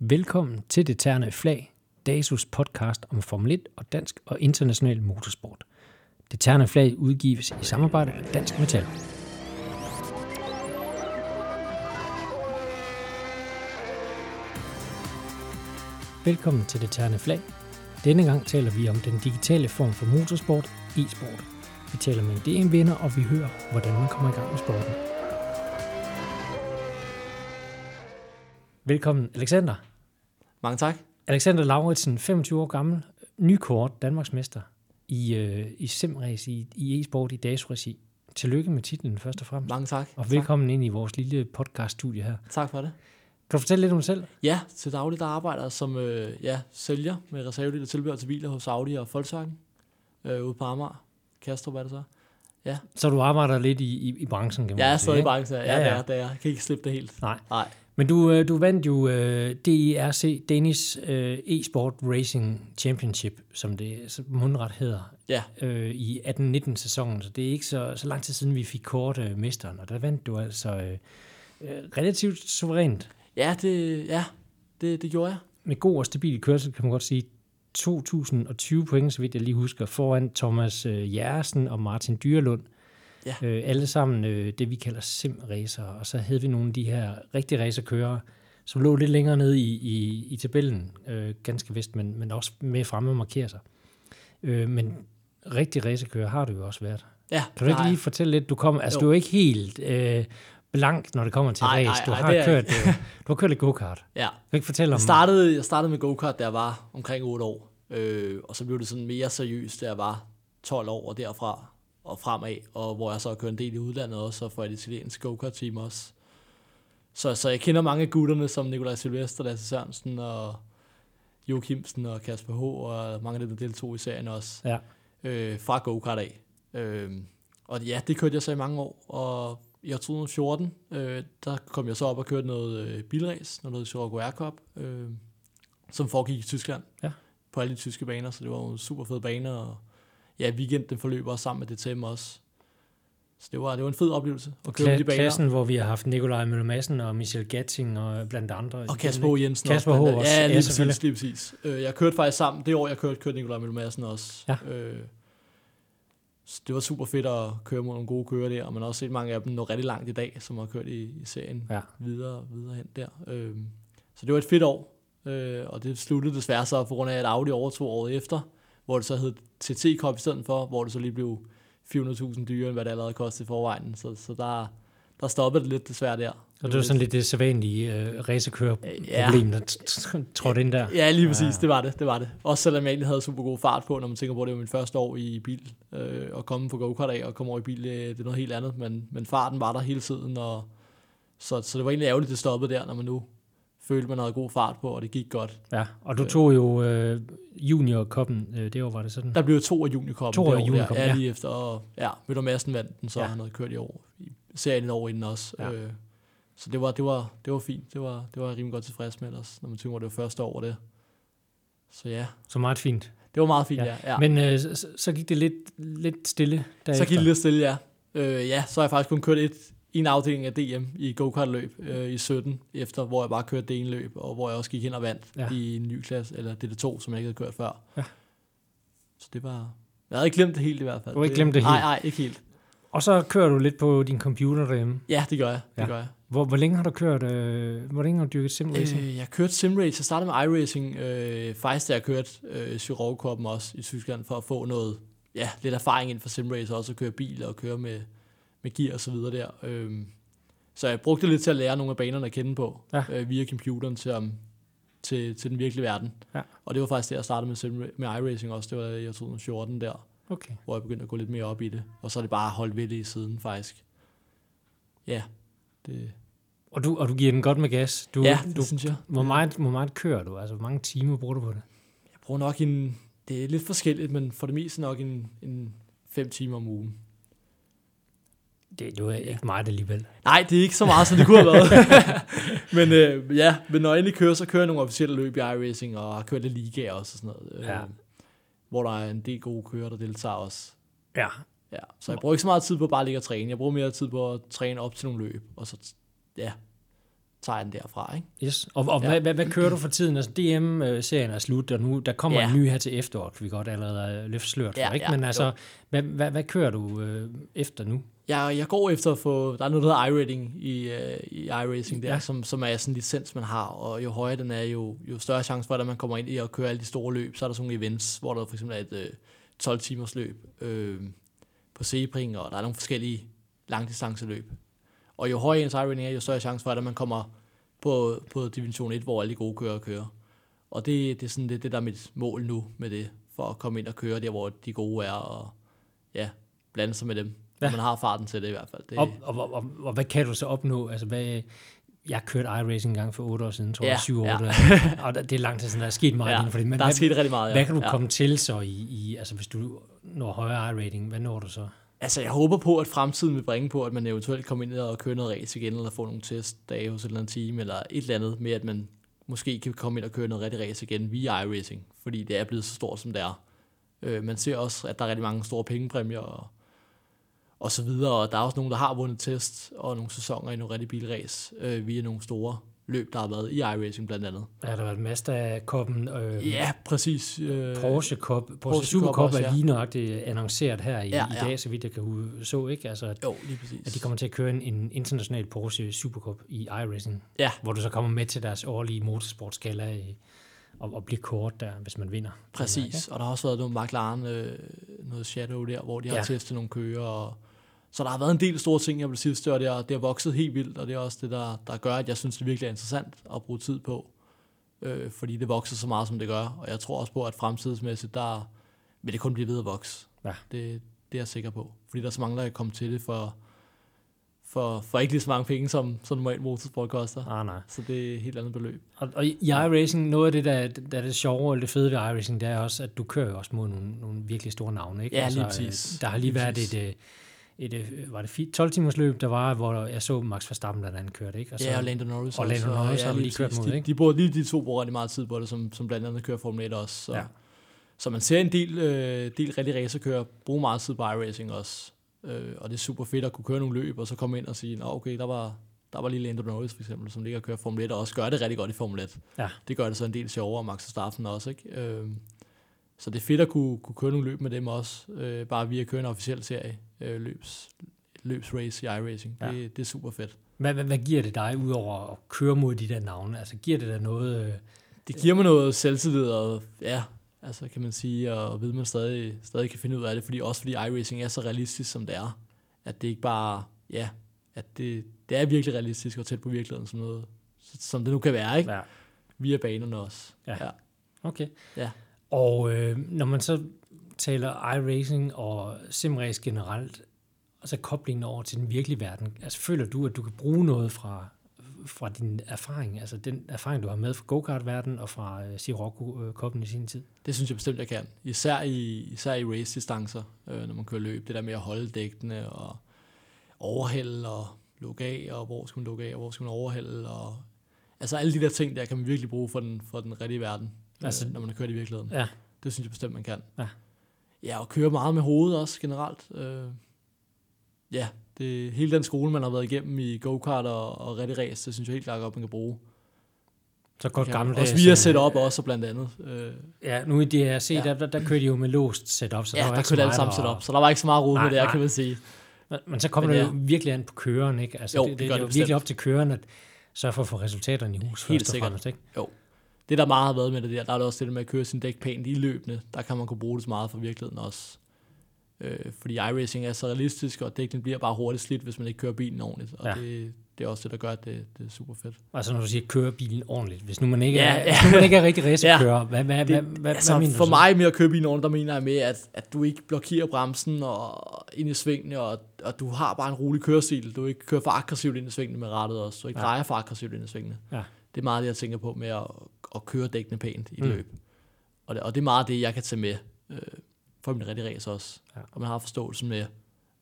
Velkommen til Det Terne Flag, DASUS podcast om Formel 1 og dansk og international motorsport. Det Terne Flag udgives i samarbejde med Dansk Metal. Velkommen til Det Terne Flag. Denne gang taler vi om den digitale form for motorsport, e-sport. Vi taler med en DM-vinder, og vi hører, hvordan man kommer i gang med sporten. Velkommen, Alexander. Mange tak. Alexander Lauritsen, 25 år gammel, nykort Danmarksmester i, øh, i simrace i, i e-sport i dags regi. Tillykke med titlen først og fremmest. Mange tak. Og velkommen tak. ind i vores lille podcast-studie her. Tak for det. Kan du fortælle lidt om dig selv? Ja, til daglig der arbejder jeg som øh, ja, sælger med reservedel og tilbehør til biler hos Audi og Volkswagen øh, ude på Amager. Kastrup er det så. Ja. Så du arbejder lidt i, i, i branchen, kan man Ja, jeg er sige, stadig i branchen. Ja, Ja, ja, ja. Det er, det er. Jeg kan ikke slippe det helt. Nej. Nej. Men du, øh, du vandt jo øh, DIRC, Danish øh, e-sport Racing Championship, som det som mundret hedder, Ja, øh, i 18-19 sæsonen, så det er ikke så, så lang tid siden, vi fik kort øh, mesteren, og der vandt du altså øh, øh, relativt suverænt ja, det, ja det, det gjorde jeg. med god og stabil kørsel, kan man godt sige. 2020 point, så vidt jeg lige husker, foran Thomas øh, Jersen og Martin Dyrlund. Ja. Øh, alle sammen øh, det, vi kalder sim-racer. Og så havde vi nogle af de her rigtige racerkørere, som lå lidt længere nede i, i, i tabellen, øh, ganske vist, men, men også med fremme og markere sig. Øh, men rigtig racerkører har du jo også været. Ja, Kan du ikke har lige fortælle lidt? Du, kom, altså, Jo. du er ikke helt øh, blank, når det kommer til Nej, race. nej, Du nej, har, er kørt, øh, du har kørt lidt go-kart. Ja. Kan du ikke fortælle om... Jeg startede, jeg startede med go-kart, da jeg var omkring 8 år. Øh, og så blev det sådan mere seriøst, da jeg var 12 år og derfra og fremad. Og hvor jeg så har kørt en del i udlandet også, og for et italiensk go-kart-team også. Så, så jeg kender mange af gutterne, som Nikolaj Silvester, Lasse Sørensen og Jo Kimsen og Kasper H. og mange af dem, der deltog i serien også, Ja. øh, fra go-kart af. Øh, og ja, det kørte jeg så i mange år, og i år 2014, øh, der kom jeg så op og kørte noget øh, bilrace, noget Scirocco Air Cup, øh, som foregik i Tyskland. Ja. På alle de tyske baner, så det var jo en super fed bane, og ja, weekenden forløb også sammen med DTM også. Så det var, det var en fed oplevelse at køre med de Kla- baner. klassen, hvor vi har haft Nikolaj Møller Madsen og Michel Gatting og blandt andre. Og Kasper H. Jensen Kasper også. H. også. andet. Ja, Ja, lige selvfølgelig. præcis, lige præcis. Øh, Jeg kørte faktisk sammen, det år jeg kørte, kørte Nikolaj Møller Madsen også. Ja. Øh, så det var super fedt at køre mod nogle gode kører der, og man har også set mange af dem nå rigtig langt i dag, som har kørt i, i serien Ja. videre, videre hen der. Øh, så det var et fedt år, øh, og det sluttede desværre så på grund af, at Audi overtog året efter, hvor det så hed TT Cup i stedet for, hvor det så lige blev 400.000 dyrere, end hvad det allerede kostede i forvejen. Så, så der, der stoppede det lidt desværre der. Og det var sådan lidt det sædvanlige øh, racerkører-problem, der t- t- trådte ind der. Ja, lige præcis. Ja. Ja. Det var det, det var det. Også selvom jeg egentlig havde super god fart på, når man tænker på, at det var min første år i bil. Øh, at komme på go-kart af og komme over i bil, øh, det er noget helt andet. Men, men farten var der hele tiden, og så, så det var egentlig ærgerligt, det stoppede der, når man nu følte, man havde god fart på, og det gik godt. Ja, og du tog jo øh, junior-koppen, øh, det år var det sådan. Der blev to af juniorkoppen. To af juniorkoppen, ja. ja. lige efter. Og, ja, Møller Madsen vandt den, så Ja. han havde kørt i år. I serien et år inden også. Ja. Øh, så det var, det, var, det var fint. Det var, det var rimelig godt tilfreds med ellers, når man tænker, at det var første år det. Så ja, Så meget fint. det var meget fint, Ja. ja. ja. Men øh, så, så gik det lidt, lidt stille derefter. Så gik det lidt stille, ja. Øh, ja, så har jeg faktisk kun kørt et, en afdeling af DM i go-kart-løb øh, i 17, efter hvor jeg bare kørte det ene løb, og hvor jeg også gik hen og vandt Ja. i en ny klasse, eller DD2, som jeg ikke havde kørt før. Ja. Så det var... Jeg havde ikke glemt det helt i hvert fald. Du har ikke glemt det Nej, helt? nej, ikke helt. Og så kører du lidt på din computer derhjemme. Ja, det gør jeg. Det Ja. gør jeg. Hvor, hvor længe har du kørt, øh, hvor længe har du dyrket simracing? Øh. Jeg kørte simrace. Jeg startede med iRacing. Øh, faktisk da jeg kørte øh, Chirurg også i Tyskland, for at få noget, ja, lidt erfaring inden for simrace, og også at køre bil og køre med, med gear og så videre der. Øh, så jeg brugte det lidt til at lære nogle af banerne at kende på, Ja. øh, via computeren til, um, til, til den virkelige verden. Ja. Og det var faktisk der, jeg startede med, med iRacing også. Det var i år 2014 der, Okay. hvor jeg begyndte at gå lidt mere op i det. Og så er det bare holdt ved det i siden, faktisk. Ja, det, Og du, og du giver den godt med gas. Du, ja, du, det synes jeg. hvor, meget, hvor meget kører du? Altså, hvor mange timer bruger du på det? Jeg bruger nok en, det er lidt forskelligt, men for det meste nok en, en fem timer om ugen. Det, det er jo ikke meget alligevel. Nej, det er ikke så meget, som det kunne have været. men øh, ja, men når jeg endelig kører, så kører jeg nogle officielle løb i iRacing, og har kørt lidt ligaer også og sådan noget. Ja. Øh, hvor der er en del gode kører, der deltager også. Ja. Ja, så jeg bruger ikke så meget tid på bare at ligge og træne. Jeg bruger mere tid på at træne op til nogle løb, og så ja, tager den derfra, ikke? Yes. Og, og ja. hvad, hvad, hvad kører du for tiden? Altså DM-serien er slut, og nu der kommer ja. en ny her til efteråret, vi godt allerede løfte slørt for, Ja, ikke? ja, Men altså, jo. hvad, hvad, hvad kører du øh, efter nu? Jeg, jeg går efter at få, der er noget, der hedder iRating i, uh, i iRacing der, Ja. som, som er sådan en licens, man har, og jo højere den er, jo, jo større chance for, at man kommer ind i at køre alle de store løb. Så er der sådan nogle events, hvor der for eksempel er et øh, 12 timers løb øh, på Sebring, og der er nogle forskellige langdistanceløb. Og jo højere ens iRating er, jo større chance for, at man kommer på, på Division 1, hvor alle de gode kører kører. Og det, det er sådan det, det, der er mit mål nu med det, for at komme ind og køre der, hvor de gode er, og ja, blande sig med dem. Ja. Man har farten til det i hvert fald. Det, Og, og, og, og, og hvad kan du så opnå? Altså, hvad, jeg kørte iRacing en gang for otte år siden, tror jeg, Ja, syv år. ja. Og det er lang tid siden, der er sket meget ja, inden for det. Men der er hvad, sket rigtig meget, ja. hvad kan du ja. komme til så i, i, altså hvis du når højere iRating, hvad når du så? Altså, jeg håber på, at fremtiden vil bringe på, at man eventuelt kommer ind og køre noget race igen, eller få nogle testdage hos et eller andet team, eller et eller andet med, at man måske kan komme ind og køre noget rigtig race igen via iRacing, fordi det er blevet så stort, som det er. Øh, man ser også, at der er rigtig mange store pengepræmier og, og så videre, og der er også nogen, der har vundet test og nogle sæsoner i nogle rigtig bilrace øh, via nogle store løb, der har været i iRacing blandt andet. Er der været Mazda-koppen? Øh, Ja, præcis. Øh, Porsche Cup, Porsche, Porsche Super Cup er ja. lige nøjagtigt annonceret her i, Ja, i ja. dag, så vidt jeg kan så, ikke? Altså, at, Jo, lige præcis. at de kommer til at køre en, en international Porsche Super Cup i iRacing, Ja, hvor du så kommer med til deres årlige motorsportskala i, og, og bliver kort der, hvis man vinder. Præcis, og der har også været noget McLaren, øh, noget Shadow der, hvor de har Ja. ja. testet nogle kører. Og, så der har været en del store ting, jeg vil sige, og det har, det har vokset helt vildt, og det er også det, der, der gør, at jeg synes, det virkelig er interessant at bruge tid på. Øh, fordi det vokser så meget, som det gør, og jeg tror også på, at fremtidsmæssigt, der vil det kun blive ved at vokse. Ja. Det, det er jeg sikker på. Fordi der er så mange, der kan komme til det for, for, for ikke lige så mange penge, som, som normalt motorsport koster. Ah, nej. Så det er et helt andet beløb. Og, og i iRacing, noget af det, der, der er det sjove og det fede ved iRacing, det er også, at du kører også mod nogle, nogle virkelig store navne. Ikke? Ja, lige øh, præcis. Der har lige Lige været præcis. et, øh, et, øh, var det fi- 12 timers løb, der var, hvor jeg så Max Verstappen, blandt andet kørte. Ikke? Og Ja, og Lando Norris og Lando Norris har vi lige lige kørt mod, de, ikke? de, bruger lige de to bruger rigtig meget tid på det, som, som blandt andet kører Formel 1 også. Så, Ja. ja. så man ser en del, øh, del rigtig racerkører bruge meget tid på iRacing også. Øh, og det er super fedt at kunne køre nogle løb, og så komme ind og sige, Nå, okay, der var, der var lige Lando Norris for eksempel, som ligger og kører Formel 1, og også gør det rigtig godt i Formel 1. Ja. Det gør det så en del sjovere, og Max Verstappen også, ikke? Øh, så det er fedt at kunne, kunne køre nogle løb med dem også, øh, bare via at køre en officiel serie, øh, løbs, løbsrace i iRacing. Ja. Det, det er super fedt. Hvad, hvad, hvad giver det dig, udover at køre mod de der navne? Altså, giver det dig noget... Øh, det giver mig noget selvtillid, og ja, altså kan man sige, og ved man stadig, stadig kan finde ud af det, fordi også fordi iRacing er så realistisk, som det er, at det ikke bare, ja, at det, det er virkelig realistisk og tæt på virkeligheden, som, noget, som det nu kan være, ikke? ja, Via banerne også. Ja. ja. okay. Ja. Og øh, når man så taler iRacing og simrace generelt, og så koblingen over til den virkelige verden, altså føler du, at du kan bruge noget fra, fra din erfaring, altså den erfaring, du har med fra go-kart-verdenen og fra øh, Sirocco-koppen i sin tid? Det synes jeg bestemt, jeg kan. Især i, især i race-distancer, øh, når man kører løb. Det der med at holde dækkene og overhælde og lukke af, og hvor skal man lukke af, og hvor skal man overhælde. Og, altså alle de der ting, der kan man virkelig bruge for den, for den rigtige verden, Altså- øh, når man har kørt i virkeligheden. Ja, Det synes jeg bestemt, man kan. Ja. Ja, og køre meget med hovedet også generelt. Øh, ja, det, hele den skole, man har været igennem i go-kart og, og rigtig race, det synes jeg helt klart godt, man kan bruge. så godt Ja, gammeldags. også via øh, setup også, blandt andet. Øh, Ja, nu i DRC, ja. Der, der, der kørte de jo med låst setup, så ja, der var der ikke kørte alle sammen setup, så der var ikke så meget rod med det, kan man sige. Men, men så kommer Men det ja. jo virkelig an på køreren, ikke? Altså, Jo, det, det det, det er jo bestemt. virkelig op til køreren at sørge for at få resultaterne i hus, Helt først og sikkert. fremmest, ikke? Det, der meget har været med det der, der er det også det med at køre sin dæk pænt i løbende. Der kan man kunne bruge det så meget for virkeligheden også. Øh, fordi iRacing er så realistisk, og dækkene bliver bare hurtigt slidt, hvis man ikke kører bilen ordentligt. Og Ja. ja. det, det er også det, der gør, at det, det er super fedt. Altså når du siger, køre bilen ordentligt. Hvis nu man ikke, Ja, er, ja. Nu man ikke er rigtig racerkører, hvad, hvad, Det, hvad, hvad, altså, hvad mener for du så? mig med at køre bilen ordentligt, der mener jeg med, at, at du ikke blokerer bremsen og ind i svingene, og, og du har bare en rolig kørestil. Du ikke kører for aggressivt ind i svingene med rettet også. Du ikke Ja. ja. drejer for aggressivt ind i svingene. Ja. Det er meget det, jeg tænker på med at, at køre dækkene pænt i Mm. mm. løb. Og det, og det er meget det, jeg kan tage med øh, for min rigtige race også. Ja. Og man har forståelsen med,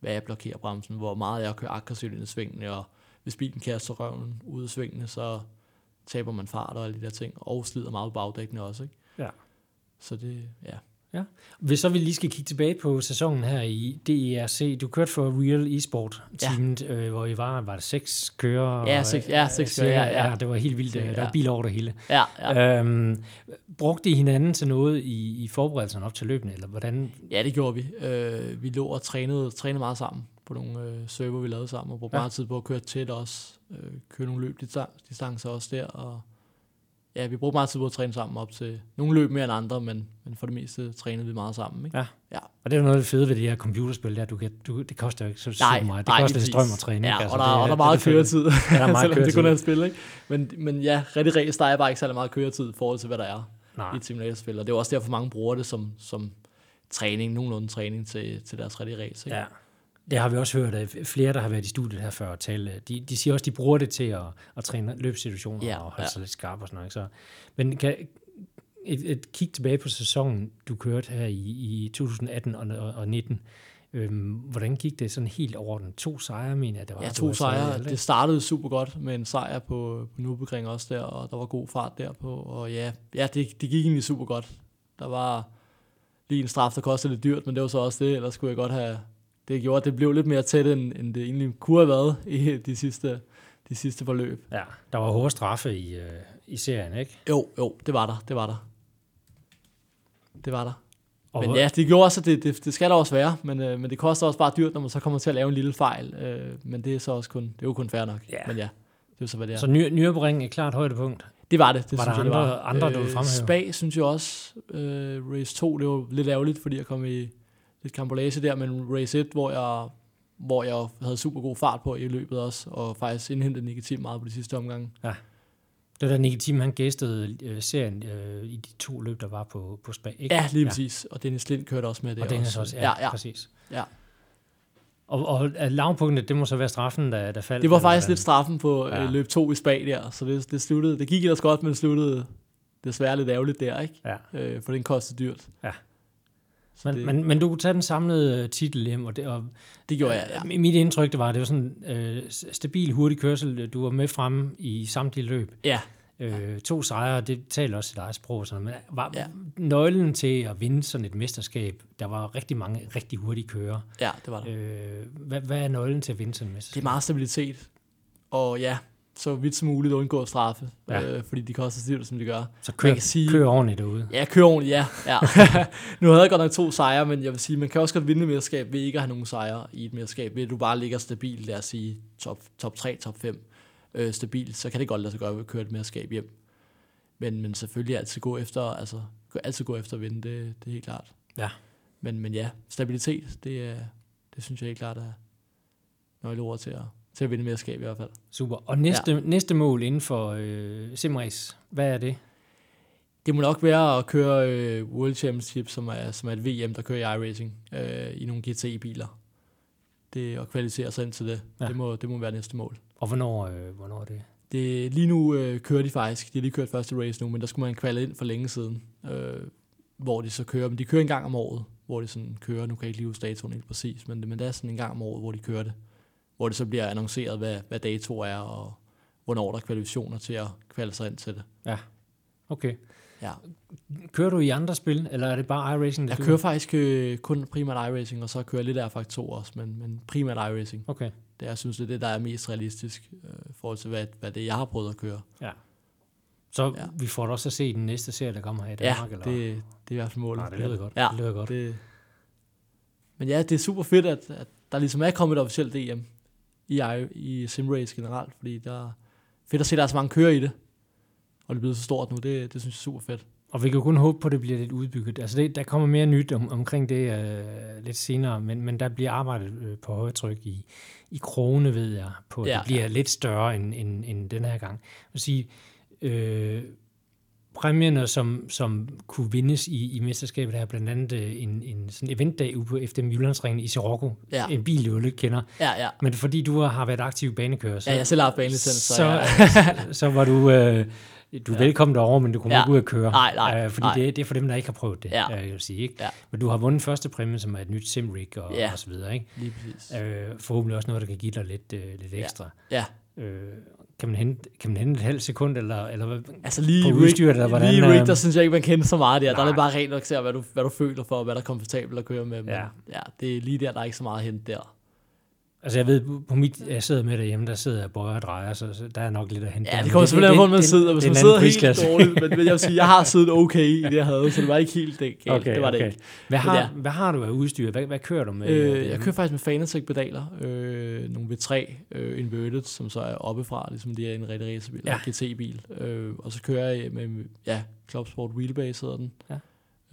hvad jeg blokerer bremsen, hvor meget jeg kører aggressivt ind i svingene, og hvis bilen kaster røven ud af svingene, så taber man fart og alle de der ting, og slider meget på bagdækkene også. Ikke? Ja. Så det, ja. Hvis så vi lige skal kigge tilbage på sæsonen her i DERC, du kørte for Real Esport teamet, ja. øh, hvor I var, var det seks kører? Ja, seks, ja, seks kører, ja, ja. ja. det var helt vildt, Ja. der var bil over det hele. Ja, ja. Øhm, brugte I hinanden til noget i, i forberedelserne op til løbene, eller hvordan? ja, det gjorde vi. Øh, vi lå og trænede, trænede meget sammen på nogle øh, server, vi lavede sammen, og brugte Ja. ja. meget tid på at køre tæt også. Øh, køre nogle løb distancer også der, og ja, vi brugte meget tid på at træne sammen op til nogle løb mere end andre, men, men for det meste trænede vi meget sammen. Ikke? Ja. Ja. Og det er jo noget af det fede ved de her computerspil, der du kan, du, det koster jo ikke så Nej, super meget. Det nej, koster lidt strøm at træne. Ja, ikke? og, der, det og der er det meget det køretid, Ja, der er meget selvom det køretid. kun er et spil. Ikke? Men, men ja, rigtig race, der er bare ikke særlig meget køretid i forhold til, hvad der er Nej. i et simulatorspil. Og det er også derfor, mange bruger det som, som træning, nogenlunde træning til, til deres rigtig race. Ikke? Ja. Det har vi også hørt af flere, der har været i studiet her før at tale. De, de siger også, de bruger det til at, at træne løbssituationer Ja, og holde ja. sig lidt skarp og sådan noget. Så, men kan, et, et kig tilbage på sæsonen, du kørte her i, i 2018 og, og, og 19. Øhm, hvordan gik det sådan helt over den? To sejre, mener jeg, det var. Ja, to sejre. Det startede super godt med en sejr på, på Nürburgring også der, og der var god fart derpå. Og ja, ja det, det gik egentlig super godt. Der var lige en straf, der kostede lidt dyrt, men det var så også det. Ellers skulle jeg godt have... Det gjorde, at det blev lidt mere tæt, end, end det egentlig kunne have været i de sidste, de sidste forløb. Ja, der var hårde straffe i, øh, i serien, ikke? Jo, jo, det var der. Det var der. Det var der. Og, Men ja, det gjorde også, det, det, det skal der også være, men, øh, men det koster også bare dyrt, når man så kommer til at lave en lille fejl. Øh, men det er så også kun, det er jo kun fair nok. Ja. Men ja, det er jo så, hvad det er. Så Ny- Nürburgring er klart højdepunkt. Det var det, det Var synes der jeg, det andre- var. andre, du vil fremhæve? Spa synes jeg også, øh, Race 2, det var lidt ærgerligt, fordi jeg kom i lidt kambolage der, men Race 1, hvor jeg, hvor jeg havde super god fart på i løbet også, og faktisk indhentede negativt meget på de sidste omgange. Det der Nicky Tim, han gæstede øh, serien øh, i de to løb, der var på, på Spa, ikke? Ja, lige præcis. Og Dennis Lind kørte også med det. Og Dennis også, ja, ja, ja. præcis. Ja. Og, og lavpunktet, det må så være straffen, der, der faldt. Det var eller faktisk hvordan? lidt straffen på Ja. ja. løb 2 i Spa der, så det, det sluttede, det gik ellers godt, men det sluttede desværre lidt ærgerligt der, ikke? Ja. Øh, for den kostede dyrt. Ja. Så Men, det, men, men du kunne tage den samlede øh, titel hjem, og, det, og det gjorde jeg, ja. ja. mit indtryk, det var, det var sådan øh, stabil, hurtig kørsel. Du var med fremme i samtlige løb. Ja, Øh, to sejre, det taler også sit eget sprog. og Sådan, men var Ja. nøglen til at vinde sådan et mesterskab, der var rigtig mange rigtig hurtige kører. ja, det var det. Øh, hvad, hvad er nøglen til at vinde sådan et Det mesterskab? er meget stabilitet. Og ja, så vidt som muligt undgå at straffe, Ja. øh, fordi de koster så dyrt, som de gør. Så man kør, kan sige- kør ordentligt derude. Ja, kør ordentligt, ja. ja. nu havde jeg godt nok to sejre, men jeg vil sige, man kan også godt vinde et mesterskab ved ikke at have nogen sejre i et mesterskab. Ved at du bare ligger stabil, lad os sige top, top 3, top 5 øh, stabil, så kan det godt lade sig gøre at køre et mesterskab hjem. Men, men selvfølgelig altid gå efter, altså, altid gå efter at vinde, det, det er helt klart. Ja. Men, men ja, stabilitet, det, det synes jeg helt klart er nøgleord til at, til at vinde mesterskab i hvert fald. Super. Og næste, ja. næste mål inden for øh, simrace, hvad er det? Det må nok være at køre øh, World Championship, som er, som er et VM, der kører i iRacing, øh, i nogle GTI-biler. Det at kvalificere sig ind til det. Ja. Det, må, det må være næste mål. Og hvornår, øh, hvornår er det? Det, lige nu øh, kører de faktisk, de har lige kørt første race nu, men der skulle man kvalde ind for længe siden, øh, hvor de så kører, men de kører en gang om året, hvor de sådan kører, nu kan jeg ikke lige huske datoen helt præcis, men, det- men det er sådan en gang om året, hvor de kører det, hvor det så bliver annonceret, hvad, hvad dato er, og hvornår der er kvalifikationer til at kvalde sig ind til det. Okay. Ja. Kører du i andre spil, eller er det bare iRacing? Jeg kører faktisk øh, kun primært iRacing, og så kører jeg lidt af faktor også, men, men primært iRacing. Okay. Det, jeg synes, det er det, der er mest realistisk øh, i forhold til, hvad, hvad det jeg har prøvet at køre. Så ja. Ja. vi får da også at se den næste serie, der kommer her i Ja, Danmark? eller? det, det er i hvert fald målet. Nej, det lyder godt. Ja, Det lyder godt. Det, men ja, det er super fedt, at, at der ligesom er kommet et officielt DM i, i, SimRace generelt, fordi der er fedt at se, at der er så mange kører i det. Og det er blevet så stort nu, det, det synes jeg er super fedt. Og vi kan jo kun håbe på, at det bliver lidt udbygget. Altså det, der kommer mere nyt om, omkring det øh, lidt senere, men, men der bliver arbejdet øh, på højtryk i, i krone, ved jeg, på at Ja, det bliver lidt større end, end, end den her gang. Jeg vil sige, øh, præmierne, som, som kunne vindes i, i mesterskabet, her blandt andet øh, en, en sådan eventdag ude på FDM Jyllandsringen i Sirocco. Ja. En bil, du lidt kender. Ja, ja. Men fordi du har været aktiv banekører, så, Ja, jeg selv har haft banelicens, så, så, ja. så var du, øh, du er Ja. velkommen derovre, men du kommer Ja. ikke ud at køre. Nej, nej, Øh, fordi nej. Det, det er for dem, der ikke har prøvet det, Ja. øh, jeg vil sige. Ikke? Ja. Men du har vundet første præmie, som er et nyt simrig og, Ja. og så videre. Ikke? lige præcis. Øh, forhåbentlig også noget, der kan give dig lidt, øh, lidt Ja. ekstra. Ja, Øh, kan man hente, kan man hente et halvt sekund, eller, eller? Altså lige På udstyret, eller hvordan, lige rig, øh, der synes jeg ikke, man kender så meget der. Der er nej. det bare rent nok ser, hvad du, hvad du føler for, og hvad der er komfortabelt at køre med. Men Ja. ja. det er lige der, der er ikke så meget at hente der. Altså jeg ved, på mit, jeg sidder med derhjemme, der sidder jeg bøjer og drejer, så, så der er nok lidt at hente. Ja, det kommer selvfølgelig an på, man det- sidder. Hvis det er man en sidder helt dårligt, men, men jeg vil sige, jeg har siddet okay i det, jeg havde, så det var ikke helt det galt. Okay, det var det okay. ikke. Hvad har, ja. hvad har du af udstyr? Hvad, hvad kører du med? Øh, jeg kører faktisk med Fanatec-pedaler, øh, nogle V3 øh, inverted, som så er oppefra, ligesom det er en rigtig racerbil, Ja. ja. GT-bil. Øh, og så kører jeg med, ja, Club Sport Wheelbase hedder den. Ja.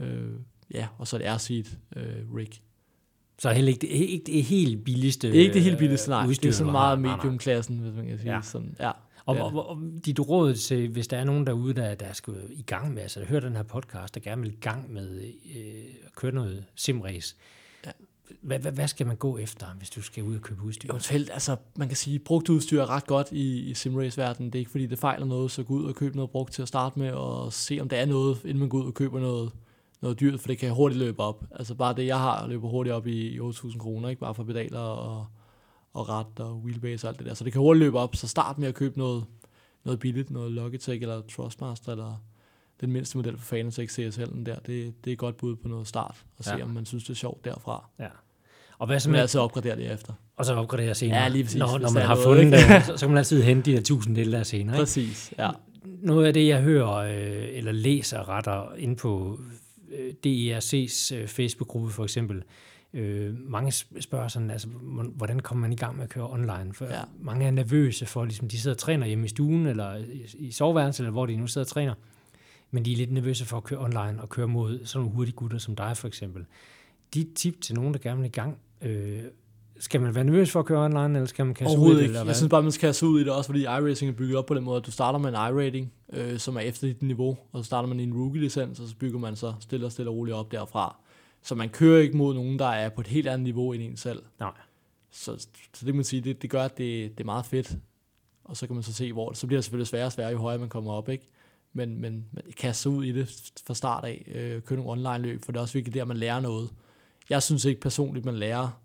Øh, ja, og så et R-Seat øh, rig. Så heller ikke det, ikke det helt billigste Ikke det helt billigste, nej. øh, Det udstyr, er sådan du meget medium-klassen, hvis man kan sige Ja. sådan. Ja, Og, og, og, og dit råd til, hvis der er nogen derude, der, der skal i gang med, altså høre den her podcast, der gerne vil i gang med øh, at køre noget simrace, Ja. hvad, hvad, hvad skal man gå efter, hvis du skal ud og købe udstyr? Eventuelt, altså man kan sige, brugt udstyr er ret godt i, i simrace-verdenen. Det er ikke fordi, det fejler noget, så gå ud og køb noget brugt til at starte med, og se om der er noget, inden man går ud og køber noget, noget dyrt, for det kan hurtigt løbe op. Altså bare det, jeg har, løber hurtigt op i, i 8.000 kroner, ikke bare for pedaler og, og ret og wheelbase og alt det der. Så det kan hurtigt løbe op, så start med at købe noget, noget billigt, noget Logitech eller Trustmaster, eller den mindste model for Fanatec CSL'en der. Det, det er et godt bud på noget start, og se Ja. om man synes, det er sjovt derfra. Ja. Og hvad så man med, altså opgradere det efter. og så opgradere senere? Ja, lige præcis, Når, når man har noget, fundet det, så, så kan man altid hente de der tusind dele der senere. Ikke? Præcis, ja. Noget af det, jeg hører øh, eller læser retter ind på DERC's øh, Facebook-gruppe for eksempel, øh, mange sp- spørger sådan, altså, hvor- hvordan kommer man i gang med at køre online? For. Ja. mange er nervøse for, ligesom de sidder og træner hjemme i stuen, eller i, i soveværelset, eller hvor de nu sidder og træner, men de er lidt nervøse for at køre online og køre mod sådan nogle hurtige gutter som dig for eksempel. Dit tip til nogen, der gerne vil i gang, øh, skal man være nervøs for at køre online, eller skal man kaste ud i det? Eller Jeg hvad? synes bare, man skal kaste ud i det også, fordi iRacing er bygget op på den måde, at du starter med en iRating, øh, som er efter dit niveau, og så starter man i en rookie-licens, og så bygger man så stille og stille og roligt op derfra. Så man kører ikke mod nogen, der er på et helt andet niveau end en selv. Nej. Så, så det man sige, det, det gør, at det, det er meget fedt. Og så kan man så se, hvor så bliver det selvfølgelig sværere og sværere, jo højere man kommer op, ikke? Men, men sig ud i det fra start af, øh, køre nogle online-løb, for det er også virkelig der, man lærer noget. Jeg synes ikke personligt, man lærer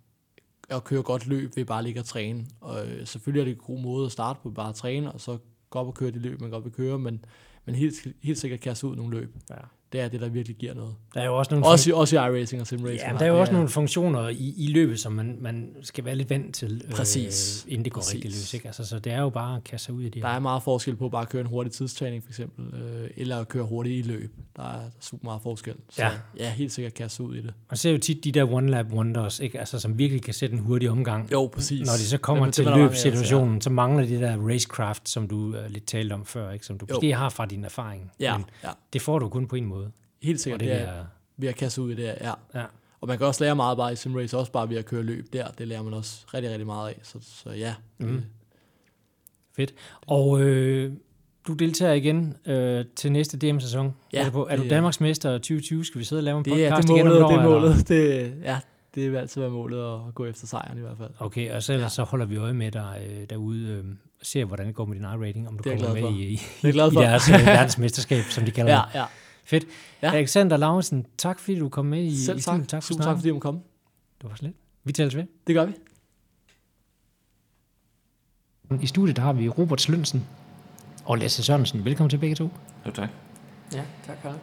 at køre godt løb ved bare at ligge og træne. Og øh, selvfølgelig er det en god måde at starte på, bare at træne, og så gå op og køre de løb, man godt vil køre, men, men helt, helt sikkert kaste ud nogle løb. Ja. Det er det, der virkelig giver noget. Der er jo også nogle Også i, også i iRacing og simracing. Ja, der er jo også nogle funktioner i, i løbet, som man, man skal være lidt vant til, Præcis. Øh, inden det går Præcis. rigtig løs. Ikke? Altså, så det er jo bare at kaste sig ud i det. Der er meget forskel på bare at køre en hurtig tidstræning, for eksempel, øh, eller at køre hurtigt i løb. Der er, der er super meget forskel. Så Ja. ja, ja helt sikkert kaste sig ud i det. Man ser jo tit de der one-lap wonders, ikke? Altså, som virkelig kan sætte en hurtig omgang. Jo, præcis. Når de så kommer Jamen, til det os, løbssituationen, så mangler de der racecraft, som du uh, lidt talte om før, ikke? som du Jo. måske har fra din erfaring. Ja, Men ja, det får du kun på en måde. Helt Og sikkert. det Det er, ved at kaste ud i det, ja. ja. Og man kan også lære meget bare i simrace, også bare ved at køre løb der. Det lærer man også rigtig, rigtig meget af. Så, så ja, mm. Fedt. Og øh, du deltager igen øh, til næste DM-sæson. Ja, er, du på, er du Danmarks mester 2020? Skal vi sidde og lave en det, podcast det er igen om målet. et Det er eller? målet. Det, ja, det vil altid være målet at gå efter sejren i hvert fald. Okay, og så, ellers så holder vi øje med dig øh, derude, øh, ser hvordan det går med din rating, om du er kommer med for. i, i, i deres øh, verdensmesterskab, som de kalder Ja, det. ja. Fedt. Ja. Alexander Lauritsen, tak fordi du kom med i Selv i tak. tak for Super tak, fordi du komme. Det var slet. Vi tales ved. Det gør vi. I studiet har vi Robert Slønsen og Lasse Sørensen. Velkommen til begge to. Jo, tak. Ja, tak Karl.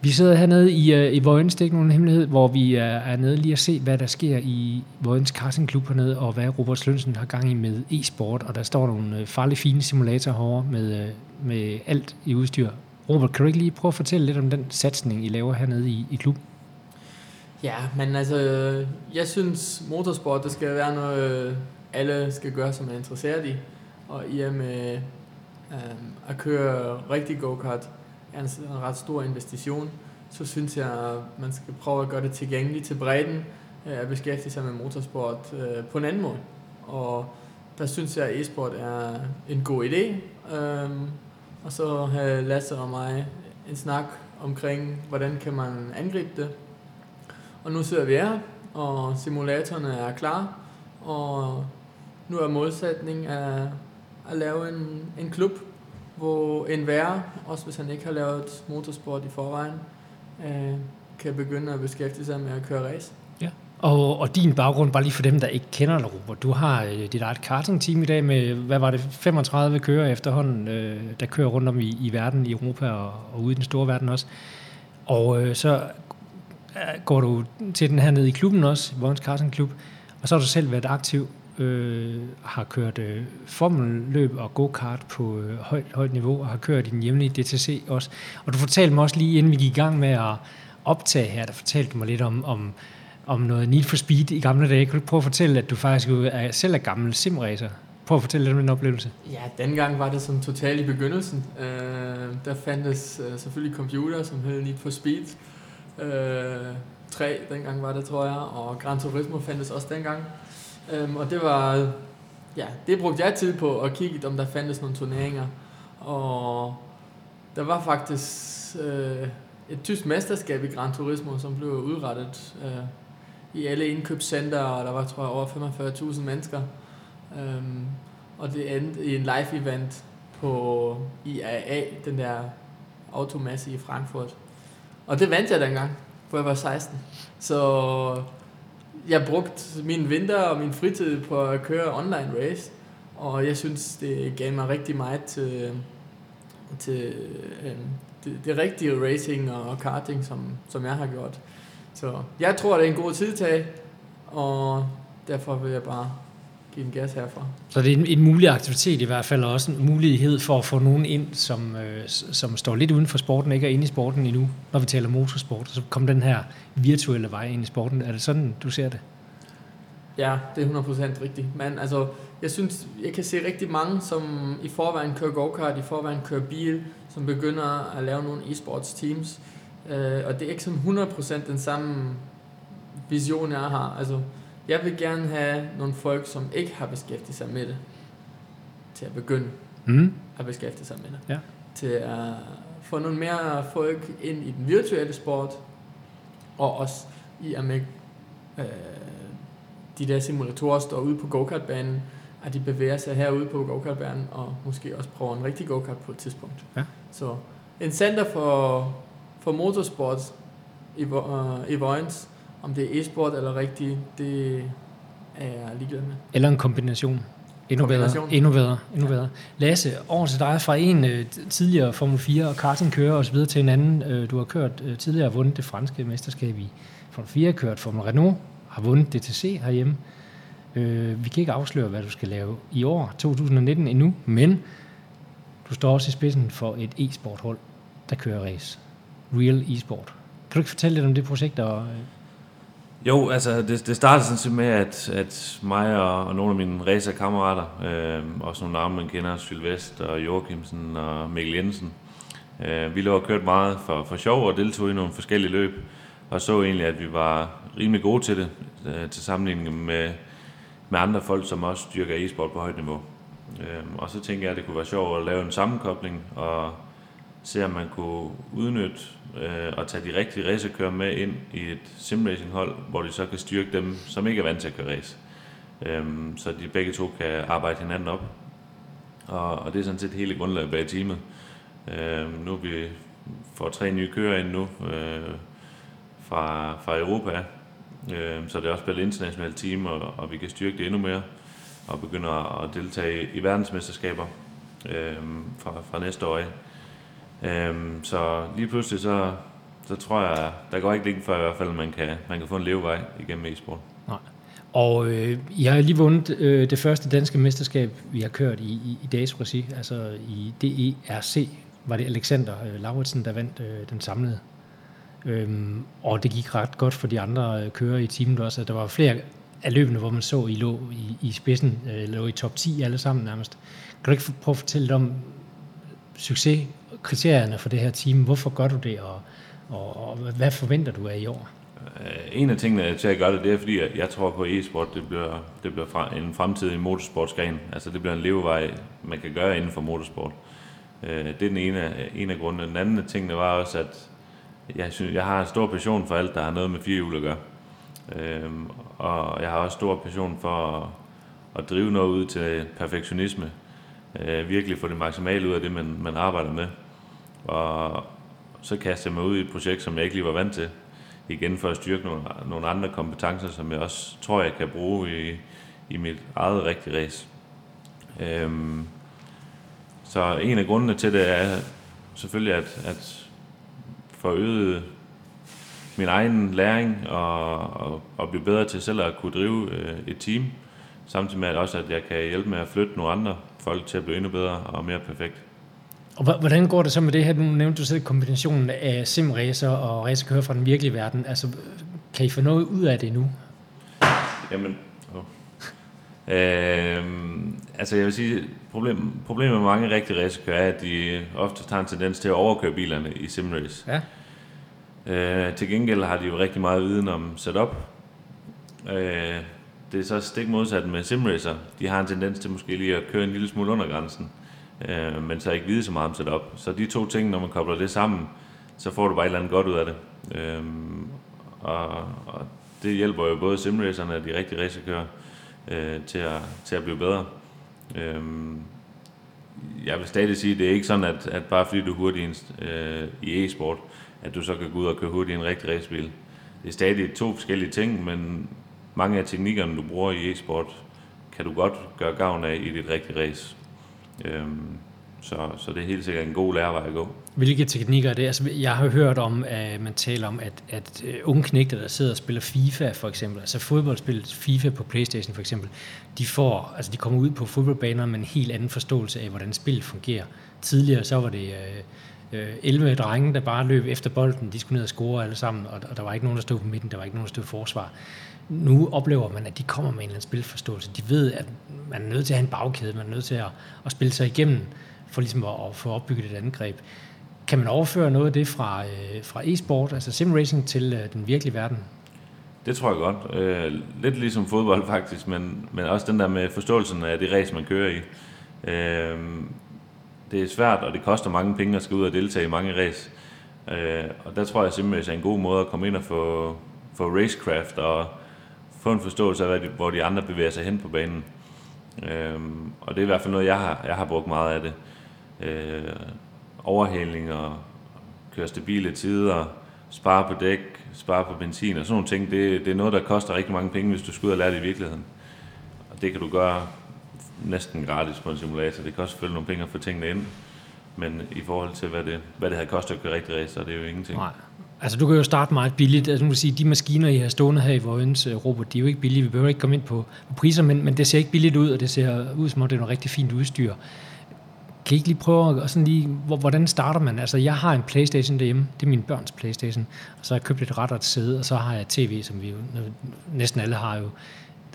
Vi sidder hernede i, uh, i Vojens, det er ikke nogen hemmelighed, hvor vi uh, er nede lige at se, hvad der sker i Vojens Karting Klub hernede, og hvad Robert Slønsen har gang i med e-sport. Og der står nogle uh, farlige fine simulatorer herovre med, uh, med alt i udstyr. Robert, kan du ikke lige prøve at fortælle lidt om den satsning, I laver hernede i, i klubben? Ja, men altså, øh, jeg synes motorsport, det skal være noget, øh, alle skal gøre, som er interesseret i. Og i og med øh, at køre rigtig go-kart er en, en ret stor investition, så synes jeg, man skal prøve at gøre det tilgængeligt til bredden, øh, at beskæftige sig med motorsport øh, på en anden måde. Og der synes jeg, at e-sport er en god idé. øh, og så havde Lasse og mig en snak omkring, hvordan kan man angribe det. Og nu sidder vi her, og simulatorerne er klar, og nu er målsætning at, at lave en, en klub, hvor en værre, også hvis han ikke har lavet motorsport i forvejen, øh, kan begynde at beskæftige sig med at køre race. Og, og din baggrund, bare lige for dem, der ikke kender dig, Robert. Du har øh, dit eget karting-team i dag med, hvad var det, 35 kører efterhånden, øh, der kører rundt om i, i verden, i Europa og, og ude i den store verden også. Og øh, så øh, går du til den her nede i klubben også, Vojens Karting Klub, og så har du selv været aktiv, øh, har kørt øh, formelløb og go-kart på øh, højt, højt niveau, og har kørt i den hjemlige DTC også. Og du fortalte mig også lige, inden vi gik i gang med at optage her, der fortalte du mig lidt om, om om noget Need for Speed i gamle dage. Kan du prøve at fortælle, at du faktisk er, selv er gammel simracer? Prøv at fortælle lidt om den oplevelse. Ja, dengang var det sådan totalt i begyndelsen. Uh, der fandtes uh, selvfølgelig computer, som hed Need for Speed. Øh, uh, 3 dengang var det, tror jeg, og Gran Turismo fandtes også dengang. Um, og det var, ja, det brugte jeg tid på at kigge, om der fandtes nogle turneringer. Og der var faktisk øh, et tysk mesterskab i Gran Turismo, som blev udrettet øh, i alle indkøbscenter, og der var, tror jeg, over 45.000 mennesker. Øhm, og det endte i en live event på IAA, den der automasse i Frankfurt. Og det vandt jeg dengang, hvor jeg var 16. Så jeg brugte min vinter og min fritid på at køre online race, og jeg synes, det gav mig rigtig meget til, til øh, det, det rigtige racing og karting, som, som jeg har gjort. Så jeg tror, det er en god tidtag, og derfor vil jeg bare give en gas herfra. Så det er en, en mulig aktivitet i hvert fald, og også en mulighed for at få nogen ind, som, øh, som står lidt uden for sporten, ikke er inde i sporten endnu, når vi taler motorsport, så kommer den her virtuelle vej ind i sporten. Er det sådan, du ser det? Ja, det er 100% rigtigt. Men altså, jeg synes, jeg kan se rigtig mange, som i forvejen kører go-kart, i forvejen kører bil, som begynder at lave nogle e-sports teams. Øh, og det er ikke sådan 100% den samme vision, jeg har. Altså, jeg vil gerne have nogle folk, som ikke har beskæftiget sig med det, til at begynde mm. at beskæftige sig med det. Ja. Til at få nogle mere folk ind i den virtuelle sport, og også i at med, øh, de der simulatorer står ude på go-kart-banen, at de bevæger sig herude på go-kart-banen, og måske også prøver en rigtig go-kart på et tidspunkt. Ja. Så en center for, for motorsport i, uh, i Vojens, om det er e-sport eller rigtigt, det er jeg ligeglad med. Eller en kombination. Endnu bedre. Endnu bedre. Endnu ja. bedre. Lasse, over til dig fra en uh, tidligere Formel 4 og kartingkører og så videre til en anden. Uh, du har kørt uh, tidligere vundet det franske mesterskab i Formel 4, kørt Formel Renault, har vundet DTC herhjemme. Vi kan ikke afsløre, hvad du skal lave i år, 2019 endnu, men du står også i spidsen for et e-sport-hold, der kører race. Real e-sport. Kan du ikke fortælle lidt om det projekt, og øh? jo, altså det, det startede sådan set med, at, at mig og, og nogle af mine racerkammerater, øh, også nogle navne, man kender, Sylvester og Joachimsen og Mikkel Jensen, øh, vi lå og kørt meget for, for sjov og deltog i nogle forskellige løb, og så egentlig, at vi var rimelig gode til det, øh, til sammenligning med, med andre folk, som også dyrker e-sport på højt niveau. Øh, og så tænkte jeg, at det kunne være sjovt at lave en sammenkobling, og se om man kunne udnytte øh, og tage de rigtige racerkører med ind i et simracing-hold, hvor de så kan styrke dem, som ikke er vant til at køre race. Øhm, så de begge to kan arbejde hinanden op. Og, og det er sådan set hele grundlaget bag teamet. Øhm, nu er vi får tre nye kører ind nu øh, fra, fra Europa, øh, så det er også blevet et internationalt team, og, og vi kan styrke det endnu mere og begynder at deltage i, i verdensmesterskaber øh, fra, fra næste år af. Øhm, så lige pludselig så, så tror jeg, der går ikke længe før i hvert fald, man kan, man kan få en levevej igennem e-sport. Nej. Og øh, jeg har lige vundet øh, det første danske mesterskab, vi har kørt i, i, i dags regi, altså i DERC, var det Alexander øh, Lauritsen, der vandt øh, den samlede. Øhm, og det gik ret godt for de andre øh, kører i teamet også. Der var flere af løbene, hvor man så, I lå i, i spidsen, øh, lå i top 10 alle sammen nærmest. Kan du ikke prøve at fortælle lidt om succes kriterierne for det her team? Hvorfor gør du det, og, og, og hvad forventer du af i år? Øh, en af tingene til at gøre det, det er, fordi at jeg tror på e-sport, det bliver, det bliver fra en fremtidig motorsportsgren. Altså det bliver en levevej, man kan gøre inden for motorsport. Øh, det er den ene, en af grundene. Den anden af tingene var også, at jeg, synes, jeg har en stor passion for alt, der har noget med firehjul at gøre. Øhm, og jeg har også stor passion for at, at drive noget ud til perfektionisme. Øh, virkelig få det maksimale ud af det, man, man arbejder med. Og så kastede jeg mig ud i et projekt, som jeg ikke lige var vant til. igen for at styrke nogle, nogle andre kompetencer, som jeg også tror, jeg kan bruge i, i mit eget rigtige race. Øhm, så en af grundene til det er selvfølgelig at, at forøge min egen læring og, og, og blive bedre til selv at kunne drive øh, et team, samtidig med at også, at jeg kan hjælpe med at flytte nogle andre folk til at blive endnu bedre og mere perfekt. Og hvordan går det så med det her? Nu nævnte du selv kombinationen af simracer og racerkører fra den virkelige verden. Altså, kan I få noget ud af det nu? Jamen, oh. øh, altså jeg vil sige, problem, problemet med mange rigtige racerkører er, at de ofte tager en tendens til at overkøre bilerne i simrace. Ja. Øh, til gengæld har de jo rigtig meget viden om setup. Øh, det er så stik modsat med simracer. De har en tendens til måske lige at køre en lille smule under grænsen, øh, men så ikke vide så meget om setup. Så de to ting, når man kobler det sammen, så får du bare et eller andet godt ud af det. Øh, og, og det hjælper jo både simracerne og de rigtige racerkører øh, til, at, til at blive bedre. Øh, jeg vil stadig sige, at det er ikke sådan, at, at bare fordi du er hurtig øh, i e-sport, at du så kan gå ud og køre hurtigt i en rigtig racebil. Det er stadig to forskellige ting, men mange af teknikkerne, du bruger i e-sport, kan du godt gøre gavn af i dit rigtige race. Øhm, så, så det er helt sikkert en god lærevej at gå. Hvilke teknikker er det? Altså, jeg har hørt om, at man taler om, at, at øh, unge knægter, der sidder og spiller FIFA for eksempel, altså fodboldspillet FIFA på Playstation for eksempel, de, får, altså de kommer ud på fodboldbaner med en helt anden forståelse af, hvordan spillet fungerer. Tidligere så var det øh, øh 11 drenge, der bare løb efter bolden, de skulle ned og score alle sammen, og, og der var ikke nogen, der stod på midten, der var ikke nogen, der stod i forsvar. Nu oplever man, at de kommer med en eller anden spilforståelse. De ved, at man er nødt til at have en bagkæde, man er nødt til at, at spille sig igennem, for ligesom at, at få opbygget et angreb. Kan man overføre noget af det fra, øh, fra e-sport, altså simracing, til øh, den virkelige verden? Det tror jeg godt. Øh, lidt ligesom fodbold faktisk, men, men også den der med forståelsen af det race, man kører i. Øh, det er svært, og det koster mange penge at skal ud og deltage i mange race. Øh, og der tror jeg simpelthen, er en god måde at komme ind og få, få racecraft og få en forståelse af, hvor de andre bevæger sig hen på banen. Øhm, og det er i hvert fald noget, jeg har, jeg har brugt meget af det. Øh, overhaling og køre stabile tider, spare på dæk, spare på benzin og sådan nogle ting, det, det er noget, der koster rigtig mange penge, hvis du skal ud og lære det i virkeligheden. Og det kan du gøre næsten gratis på en simulator. Det koster selvfølgelig nogle penge at få tingene ind, men i forhold til, hvad det, hvad det havde kostet at køre rigtig race, så er det jo ingenting. Nej. Altså, du kan jo starte meget billigt. Altså, nu vil sige, de maskiner, I har stående her i Vojens, øh, Robert, de er jo ikke billige. Vi behøver ikke komme ind på, priser, men, men det ser ikke billigt ud, og det ser ud som om, det er noget rigtig fint udstyr. Kan I ikke lige prøve at sådan lige, hvordan starter man? Altså, jeg har en Playstation derhjemme, det er min børns Playstation, og så har jeg købt et ret og et sæde, og så har jeg tv, som vi jo næsten alle har jo.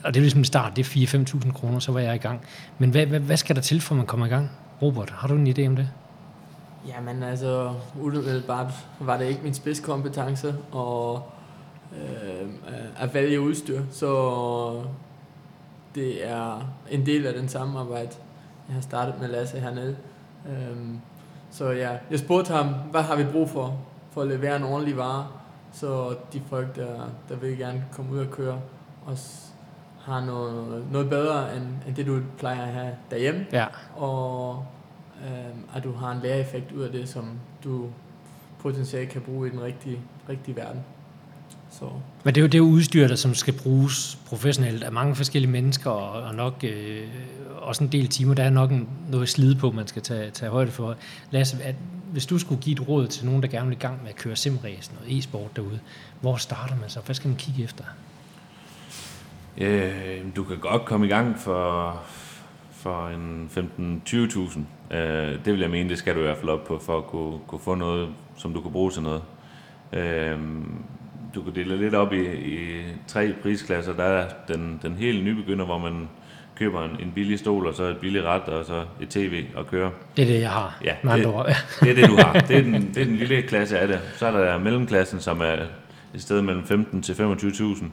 Og det er ligesom start, det er 4-5.000 kroner, så var jeg i gang. Men hvad, hvad, hvad skal der til, for at man kommer i gang? Robert, har du en idé om det? Jamen altså, umiddelbart var det ikke min spidskompetence og, øh, at vælge udstyr, så det er en del af den samarbejde, jeg har startet med Lasse hernede. Øhm, så ja, jeg spurgte ham, hvad har vi brug for, for at levere en ordentlig vare, så de folk, der, der vil gerne komme ud og køre, også har noget, noget bedre, end, end det du plejer at have derhjemme. Ja. Og øhm, at du har en læreeffekt ud af det, som du potentielt kan bruge i den rigtige, rigtige verden. Så. Men det er jo det er udstyr, der som skal bruges professionelt af mange forskellige mennesker, og, og nok øh, også en del timer. Der er nok en, noget slid på, man skal tage, tage højde for. Lasse, at, hvis du skulle give et råd til nogen, der gerne vil i gang med at køre simræsen og e-sport derude, hvor starter man så? Hvad skal man kigge efter? Øh, du kan godt komme i gang for, for en 15-20.000. Øh, det vil jeg mene, det skal du i hvert fald op på, for at kunne, kunne få noget, som du kan bruge til noget. Øh, du kan dele lidt op i, i tre prisklasser. Der er den, den helt nybegynder, hvor man køber en, en billig stol, og så et billigt ret, og så et tv og kører. Det er det, jeg har. Ja, det, det er det, du har. Det er, den, det er den lille klasse af det. Så er der mellemklassen, som er et sted mellem 15 til 25.000.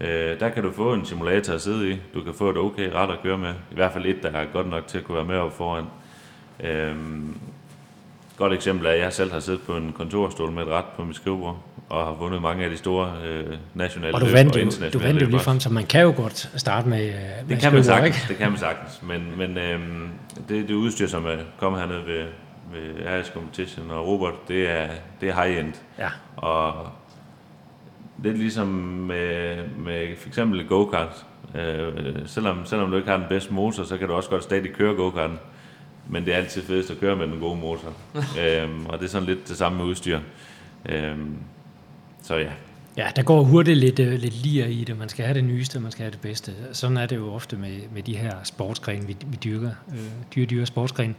Øh, der kan du få en simulator at sidde i. Du kan få et okay ret at køre med. I hvert fald et, der er godt nok til at kunne være med op foran. Øh, godt eksempel er, at jeg selv har siddet på en kontorstol med et ret på mit skrivebord og har vundet mange af de store øh, nationale og du vandt jo, du vandt jo lige frem, så man kan jo godt starte med, øh, med det kan man sagtens, ikke? Det kan man sagtens, men, men øh, det, det udstyr, som er kommet hernede ved, ved RS Competition og Robert, det er, det er high-end. Ja. Og lidt ligesom med, med for eksempel go-kart. Øh, selvom, selvom du ikke har den bedste motor, så kan du også godt stadig køre go-karten. Men det er altid fedest at køre med den gode motor. øhm, og det er sådan lidt det samme med udstyr. Øhm, så ja. Ja, der går hurtigt lidt, uh, lidt lir i det. Man skal have det nyeste, man skal have det bedste. Sådan er det jo ofte med, med de her sportsgrene, vi, vi dyrker. Øh, dyre, dyre sportsgrene.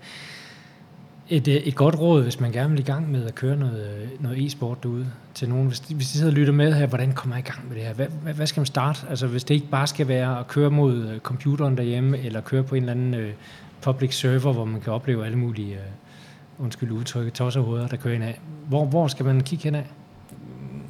Et, øh, et godt råd, hvis man gerne vil i gang med at køre noget, noget e-sport derude til nogen. Hvis de, hvis de sidder og lytter med her, hvordan kommer jeg i gang med det her? Hvad, hvad, hvad skal man starte? Altså hvis det ikke bare skal være at køre mod øh, computeren derhjemme, eller køre på en eller anden uh, public server, hvor man kan opleve alle mulige, uh, undskyld udtrykket, tosserhoveder, der kører ind af. Hvor, hvor skal man kigge hen af?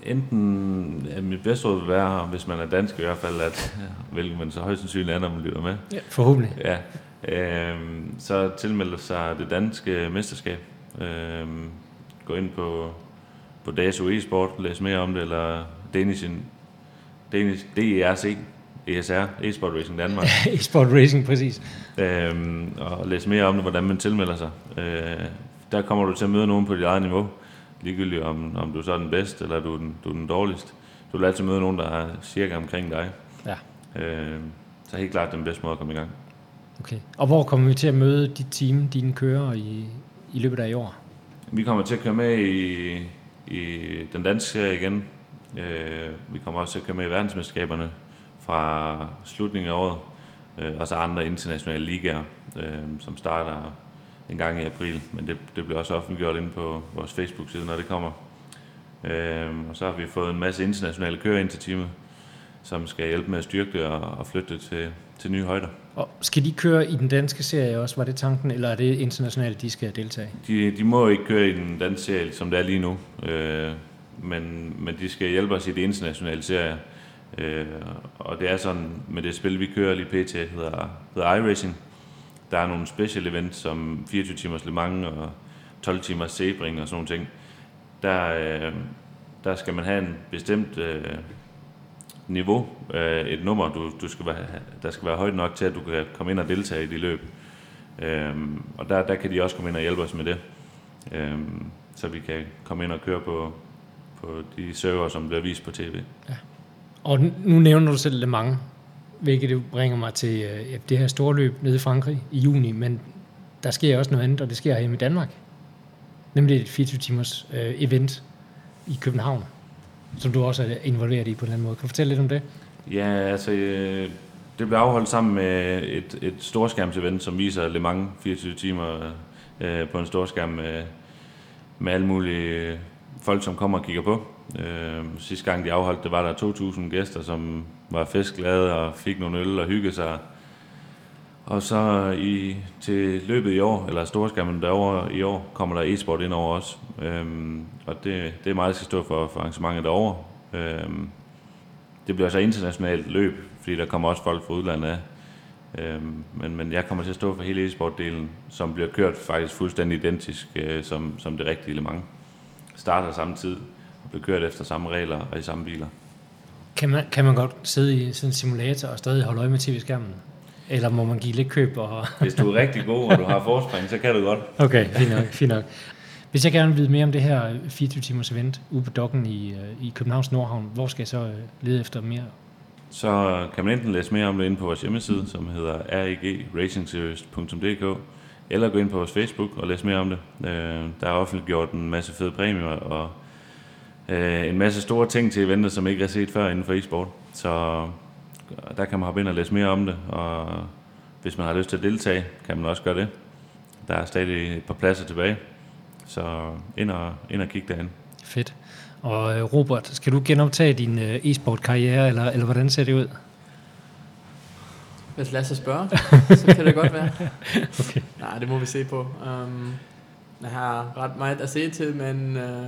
enten, ja, mit bedste råd vil være, hvis man er dansk i hvert fald, at, hvilket man så højst sandsynligt er, når man lytter med. Ja, forhåbentlig. Ja, øh, så tilmelde sig det danske mesterskab. Øh, gå ind på, på DSU e-sport, læs mere om det, eller Danish, Danish DERC, ESR, e-sport Racing Danmark. e-sport Racing, præcis. Øhm, og læs mere om det, hvordan man tilmelder sig. Øh, der kommer du til at møde nogen på dit eget niveau ligegyldigt om, om du så er den bedste, eller du er den, du er den dårligste. Du vil altid møde nogen, der er cirka omkring dig. Ja. Øh, så helt klart den bedste måde at komme i gang. Okay. Og hvor kommer vi til at møde dit team, dine kører i, i løbet af i år? Vi kommer til at køre med i, i den danske serie igen. Øh, vi kommer også til at køre med i verdensmesterskaberne fra slutningen af året. Øh, og så andre internationale ligaer, øh, som starter en gang i april, men det, det bliver også offentliggjort inde på vores Facebook-side, når det kommer. Øh, og så har vi fået en masse internationale kører ind til teamet, som skal hjælpe med at styrke det og, og flytte det til, til nye højder. Og skal de køre i den danske serie også, var det tanken, eller er det internationalt, de skal deltage? De, de må ikke køre i den danske serie, som det er lige nu, øh, men, men de skal hjælpe os i det internationale serie. Øh, og det er sådan, med det spil, vi kører lige pt. hedder, hedder iRacing, der er nogle special events som 24 timers Le Mans og 12 timers Sebring og sådan nogle ting. Der, øh, der skal man have en bestemt øh, niveau, øh, et nummer, du, du skal være, der skal være højt nok til, at du kan komme ind og deltage i de løb. Øh, og der, der kan de også komme ind og hjælpe os med det. Øh, så vi kan komme ind og køre på, på de server, som bliver vist på tv. Ja. Og nu nævner du selv Le Mans hvilket det bringer mig til øh, det her store løb nede i Frankrig i juni, men der sker også noget andet, og det sker hjemme i Danmark. Nemlig et 24 timers øh, event i København, som du også er involveret i på en eller anden måde. Kan du fortælle lidt om det? Ja, altså øh, det blev afholdt sammen med et, et storskærmsevent, som viser Le Mans 24 timer øh, på en storskærm med, med alle mulige folk, som kommer og kigger på. Øh, sidste gang de afholdt det, var der 2.000 gæster, som var festglade og fik nogle øl og hyggede sig. Og så i, til løbet i år, eller storskærmen derovre i år, kommer der e-sport ind over os. Øhm, og det, det er meget, der skal stå for, for arrangementet derovre. Øhm, det bliver så internationalt løb, fordi der kommer også folk fra udlandet af. Øhm, men, men jeg kommer til at stå for hele e-sportdelen, som bliver kørt faktisk fuldstændig identisk øh, som, som det rigtige Le Mans. Starter samme tid og bliver kørt efter samme regler og i samme biler. Kan man, kan man godt sidde i sådan en simulator og stadig holde øje med tv-skærmen? Eller må man give lidt køb? Og Hvis du er rigtig god, og du har forspring, så kan du godt. Okay, fint nok, fint nok. Hvis jeg gerne vil vide mere om det her 24 timers event ude på dokken i, øh, i Københavns Nordhavn, hvor skal jeg så øh, lede efter mere? Så kan man enten læse mere om det inde på vores hjemmeside, som hedder regracingseries.dk, eller gå ind på vores Facebook og læse mere om det. Øh, der er offentliggjort en masse fede præmier og øh, en masse store ting til eventet, som ikke er set før inden for e-sport. Så der kan man hoppe ind og læse mere om det, og hvis man har lyst til at deltage, kan man også gøre det. Der er stadig et par pladser tilbage, så ind og, ind og kig derinde. Fedt. Og øh, Robert, skal du genoptage din øh, e-sport-karriere, eller, eller hvordan ser det ud? Hvis Lasse spørger, så kan det godt være. okay. Nej, det må vi se på. Um, jeg har ret meget at se til, men uh,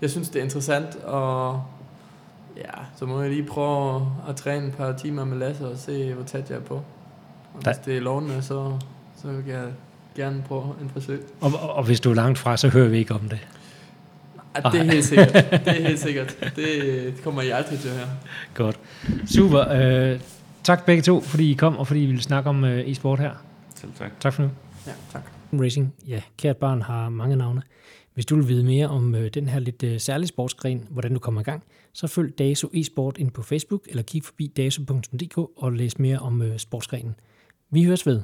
jeg synes, det er interessant, og ja, så må jeg lige prøve at træne et par timer med Lasse og se, hvor tæt jeg er på. Og hvis det er lovende, så, så vil jeg gerne prøve en forsøg. Og, og, og hvis du er langt fra, så hører vi ikke om det. Ja, det er helt sikkert. Det er helt sikkert. Det kommer I aldrig til at høre. Godt. Super. Øh, tak begge to, fordi I kom, og fordi I ville snakke om øh, e-sport her. Selv tak. Tak for nu. Ja, tak. Racing, ja, kært barn har mange navne. Hvis du vil vide mere om øh, den her lidt øh, særlige sportsgren, hvordan du kommer i gang, så følg DASO eSport ind på Facebook eller kig forbi daso.dk og læs mere om øh, sportsgrenen. Vi høres ved.